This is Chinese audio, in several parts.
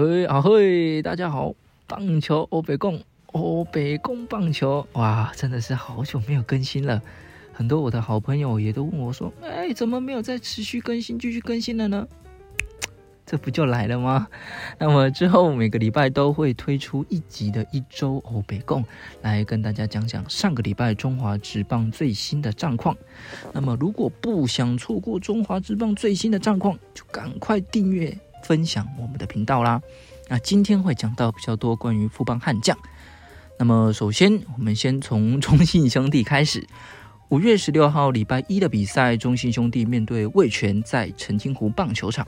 嘿，啊嘿，大家好，棒球欧北贡，欧北贡棒球，哇，真的是好久没有更新了。很多我的好朋友也都问我说：“哎，怎么没有再持续更新、继续更新了呢？”这不就来了吗？那么之后每个礼拜都会推出一集的一周欧北贡，来跟大家讲讲上个礼拜中华职棒最新的战况。那么如果不想错过中华职棒最新的战况，就赶快订阅、分享我们的频道啦。那今天会讲到比较多关于富邦悍将。那么首先，我们先从中信兄弟开始。五月十六号礼拜一的比赛，中信兄弟面对味全，在澄清湖棒球场，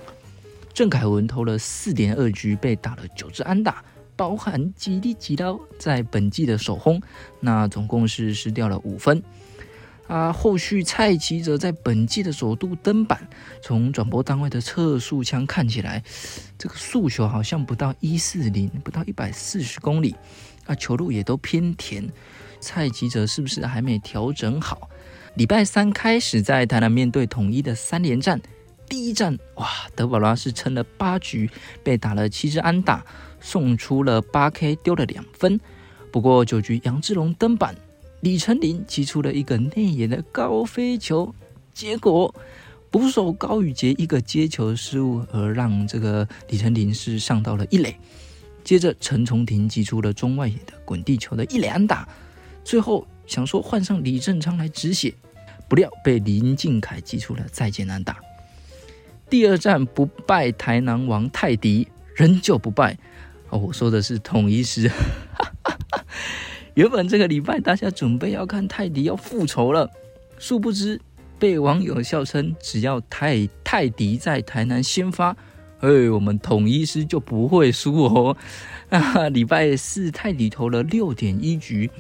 郑凯文投了四点二局，被打了九支安打，包含几粒几刀在本季的首轰，那总共是失掉了五分。啊，后续蔡奇哲在本季的首度登板，从转播单位的测速枪看起来，这个速球好像不到一四零，不到一百四十公里，啊，球路也都偏甜。蔡奇哲是不是还没调整好？礼拜三开始在台南面对统一的三连战，第一战哇，德保拉是撑了八局，被打了七支安打，送出了八 K，丢了两分。不过九局杨志龙登板，李成林击出了一个内野的高飞球，结果捕手高宇杰一个接球失误，而让这个李成林是上到了一垒。接着陈重廷击出了中外野的滚地球的一垒安打，最后想说换上李正昌来止血。不料被林敬凯击出了再见安打。第二战不败台南王泰迪，仍旧不败。哦，我说的是统一师。原本这个礼拜大家准备要看泰迪要复仇了，殊不知被网友笑称只要泰泰迪在台南先发，哎，我们统一师就不会输哦。啊，礼拜四泰迪投了六点一局。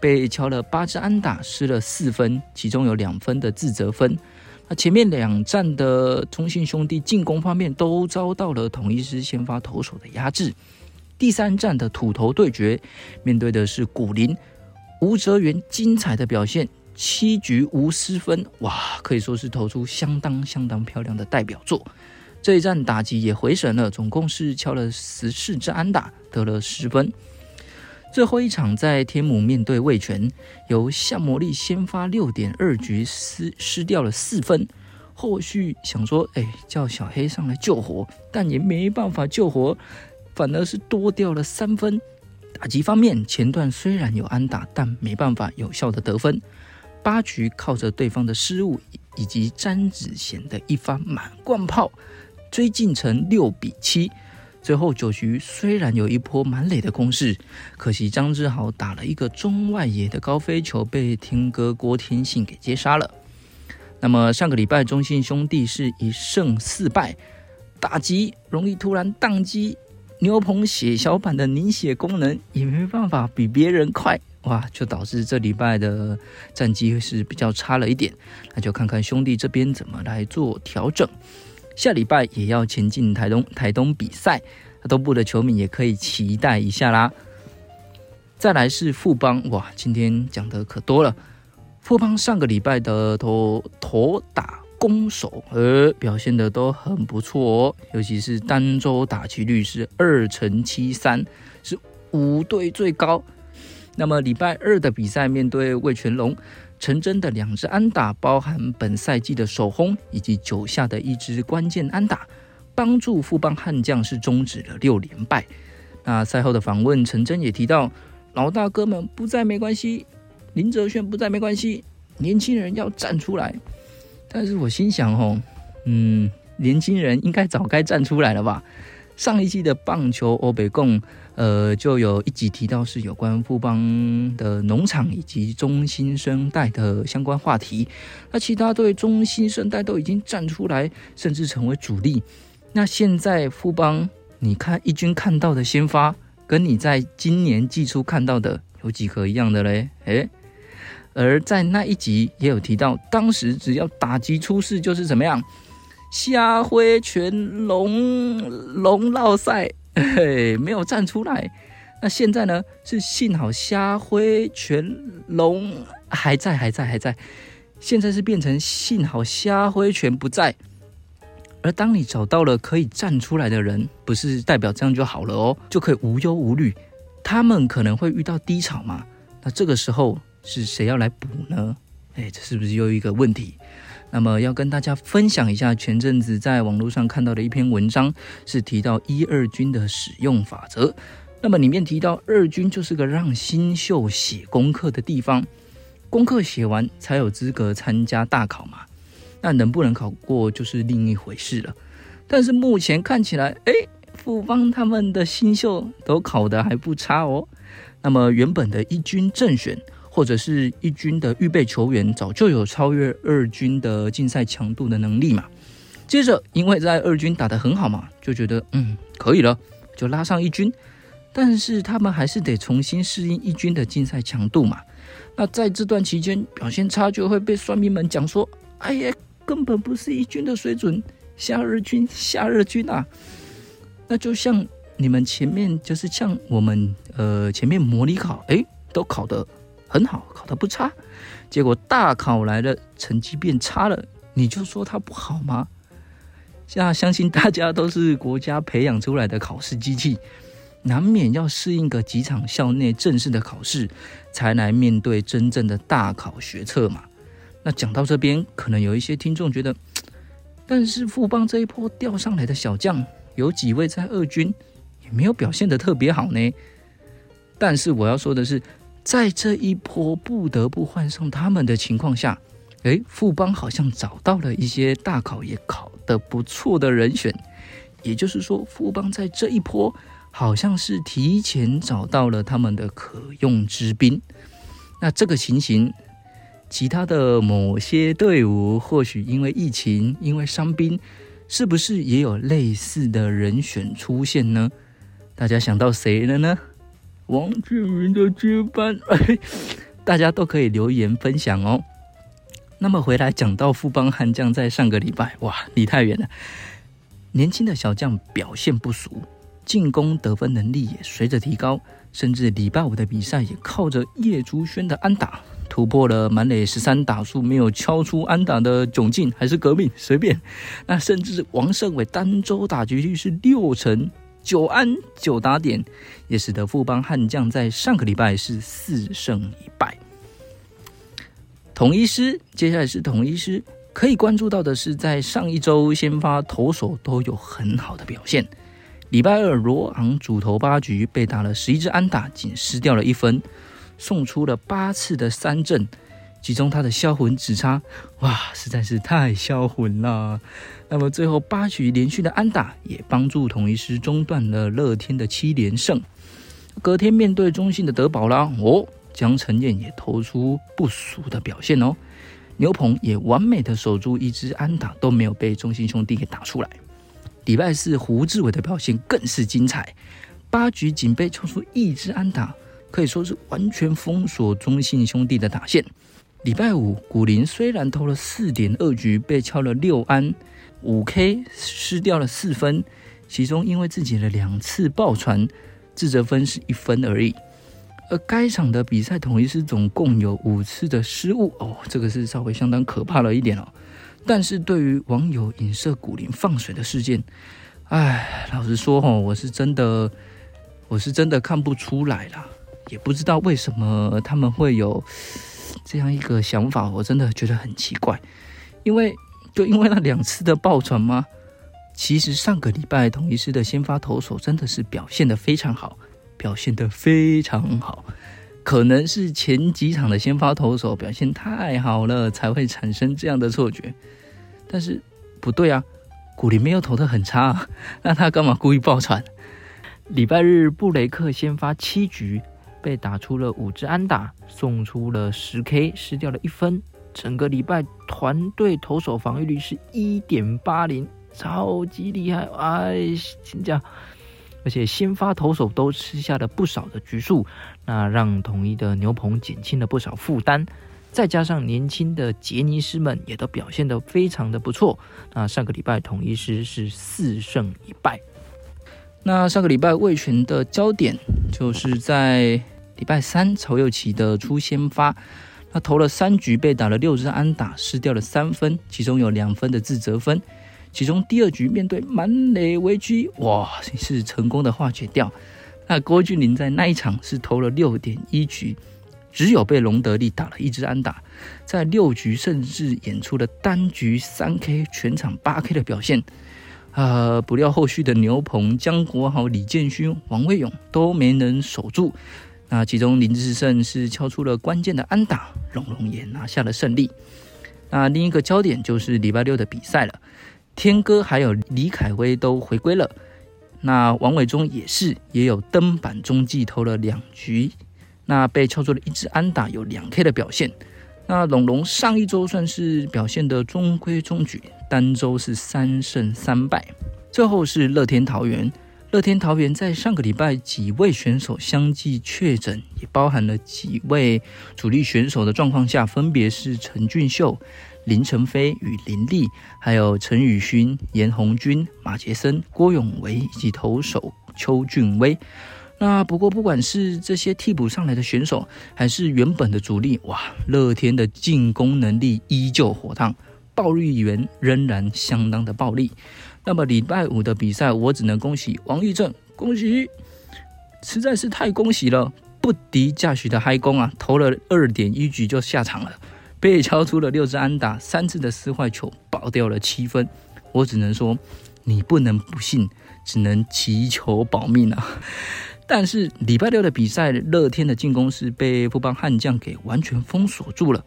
被敲了八支安打，失了四分，其中有两分的自责分。那前面两战的中信兄弟进攻方面都遭到了统一师先发投手的压制。第三战的土头对决，面对的是古林吴哲源，精彩的表现，七局无失分，哇，可以说是投出相当相当漂亮的代表作。这一战打击也回神了，总共是敲了十四支安打，得了十分。最后一场在天母面对魏全，由夏魔力先发六点二局失失掉了四分，后续想说，哎，叫小黑上来救火，但也没办法救火，反而是多掉了三分。打击方面，前段虽然有安打，但没办法有效的得分。八局靠着对方的失误以及詹子贤的一发满贯炮，追进成六比七。最后九局虽然有一波满垒的攻势，可惜张志豪打了一个中外野的高飞球，被天哥郭天信给接杀了。那么上个礼拜中信兄弟是一胜四败，打击容易突然宕机，牛棚血小板的凝血功能也没办法比别人快，哇，就导致这礼拜的战绩是比较差了一点。那就看看兄弟这边怎么来做调整。下礼拜也要前进台东台东比赛，东部的球迷也可以期待一下啦。再来是富邦，哇，今天讲的可多了。富邦上个礼拜的头头打攻守，呃，表现的都很不错哦，尤其是单周打击率是二乘七三，是五队最高。那么礼拜二的比赛面对魏全龙。陈真的两支安打，包含本赛季的首轰以及九下的一支关键安打，帮助富邦悍将是终止了六连败。那赛后的访问，陈真也提到，老大哥们不在没关系，林哲轩不在没关系，年轻人要站出来。但是我心想，哦，嗯，年轻人应该早该站出来了吧？上一季的棒球欧北共。呃，就有一集提到是有关富邦的农场以及中新生代的相关话题。那其他队中新生代都已经站出来，甚至成为主力。那现在富邦，你看一军看到的先发，跟你在今年季初看到的有几个一样的嘞？诶，而在那一集也有提到，当时只要打击出事就是怎么样，虾灰全龙龙绕赛。嘿，没有站出来。那现在呢？是幸好虾灰全龙还在，还在，还在。现在是变成幸好虾灰全不在。而当你找到了可以站出来的人，不是代表这样就好了哦，就可以无忧无虑。他们可能会遇到低潮嘛？那这个时候是谁要来补呢？哎，这是不是又一个问题？那么要跟大家分享一下，前阵子在网络上看到的一篇文章，是提到一二军的使用法则。那么里面提到，二军就是个让新秀写功课的地方，功课写完才有资格参加大考嘛。那能不能考过就是另一回事了。但是目前看起来，哎，富邦他们的新秀都考得还不差哦。那么原本的一军正选或者是一军的预备球员，早就有超越二军的竞赛强度的能力嘛。接着因为在二军打得很好嘛，就觉得嗯可以了，就拉上一军。但是他们还是得重新适应一军的竞赛强度嘛。那在这段期间表现差，就会被算命们讲说：“哎呀。”根本不是一军的水准，下二军，下二军啊！那就像你们前面，就是像我们呃前面模拟考，哎，都考得很好，考得不差，结果大考来了，成绩变差了，你就说他不好吗？现在相信大家都是国家培养出来的考试机器，难免要适应个几场校内正式的考试，才来面对真正的大考学测嘛。那讲到这边，可能有一些听众觉得，但是富邦这一波调上来的小将，有几位在二军也没有表现的特别好呢。但是我要说的是，在这一波不得不换上他们的情况下，诶，富邦好像找到了一些大考也考得不错的人选。也就是说，富邦在这一波好像是提前找到了他们的可用之兵。那这个情形。其他的某些队伍或许因为疫情、因为伤兵，是不是也有类似的人选出现呢？大家想到谁了呢？王建民的接班，大家都可以留言分享哦。那么回来讲到富邦悍将，在上个礼拜，哇，离太远了。年轻的小将表现不俗，进攻得分能力也随着提高，甚至礼拜五的比赛也靠着叶竹轩的安打。突破了满垒十三打数没有敲出安打的窘境，还是革命随便。那甚至王胜伟单周打局率是六成九安九打点，也使得富邦悍将在上个礼拜是四胜一败。统一师接下来是统一师，可以关注到的是，在上一周先发投手都有很好的表现。礼拜二罗昂主投八局被打了十一支安打，仅失掉了一分。送出了八次的三振，其中他的销魂指差，哇，实在是太销魂了。那么最后八局连续的安打，也帮助统一师中断了乐天的七连胜。隔天面对中信的德保拉，哦，江承彦也投出不俗的表现哦。牛棚也完美的守住一支安打都没有被中信兄弟给打出来。礼拜四胡志伟的表现更是精彩，八局仅被抽出一支安打。可以说是完全封锁中信兄弟的打线。礼拜五，古林虽然投了四点二局，被敲了六安，五 K 失掉了四分，其中因为自己的两次爆传，自责分是一分而已。而该场的比赛，统一是总共有五次的失误哦，这个是稍微相当可怕了一点哦。但是对于网友影射古林放水的事件，哎，老实说哦，我是真的，我是真的看不出来啦。也不知道为什么他们会有这样一个想法，我真的觉得很奇怪。因为就因为那两次的爆传吗？其实上个礼拜统一师的先发投手真的是表现的非常好，表现的非常好。可能是前几场的先发投手表现太好了，才会产生这样的错觉。但是不对啊，古林没有投的很差，那他干嘛故意爆传？礼拜日布雷克先发七局。被打出了五支安打，送出了十 K，失掉了一分。整个礼拜团队投手防御率是一点八零，超级厉害！哎，请讲。而且先发投手都吃下了不少的局数，那让统一的牛棚减轻了不少负担。再加上年轻的杰尼斯们也都表现得非常的不错。那上个礼拜统一师是四胜一败。那上个礼拜魏权的焦点就是在。礼拜三，曹佑奇的初先发，他投了三局，被打了六支安打，失掉了三分，其中有两分的自责分。其中第二局面对满垒危机，哇，是成功的化解掉。那郭俊霖在那一场是投了六点一局，只有被隆德利打了一支安打，在六局甚至演出了单局三 K、全场八 K 的表现。呃，不料后续的牛棚、江国豪、李建勋、王卫勇都没能守住。那其中林志胜是敲出了关键的安打，龙龙也拿下了胜利。那另一个焦点就是礼拜六的比赛了，天哥还有李凯威都回归了。那王伟忠也是，也有登板中继投了两局，那被敲出了一支安打，有两 K 的表现。那龙龙上一周算是表现的中规中矩。单周是三胜三败，最后是乐天桃园。乐天桃园在上个礼拜几位选手相继确诊，也包含了几位主力选手的状况下，分别是陈俊秀、林晨飞与林立，还有陈宇勋、严红军、马杰森、郭永维以及投手邱俊威。那不过不管是这些替补上来的选手，还是原本的主力，哇，乐天的进攻能力依旧火烫。暴力源仍然相当的暴力。那么礼拜五的比赛，我只能恭喜王玉正，恭喜，实在是太恭喜了！不敌驾许的嗨攻啊，投了二点一局就下场了，被敲出了六支安打，三次的撕坏球，爆掉了七分。我只能说，你不能不信，只能祈求保命啊！但是礼拜六的比赛，乐天的进攻是被富邦悍将给完全封锁住了。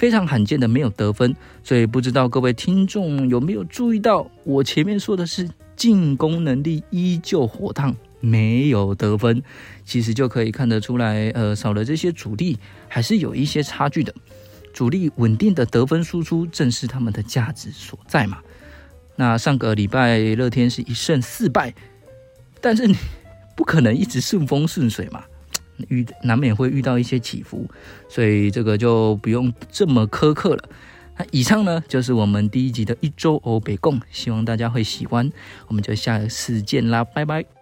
非常罕见的没有得分，所以不知道各位听众有没有注意到，我前面说的是进攻能力依旧火烫，没有得分，其实就可以看得出来，呃，少了这些主力还是有一些差距的。主力稳定的得分输出，正是他们的价值所在嘛。那上个礼拜乐天是一胜四败，但是你不可能一直顺风顺水嘛。遇难免会遇到一些起伏，所以这个就不用这么苛刻了。那以上呢就是我们第一集的一周欧北共，希望大家会喜欢。我们就下次见啦，拜拜。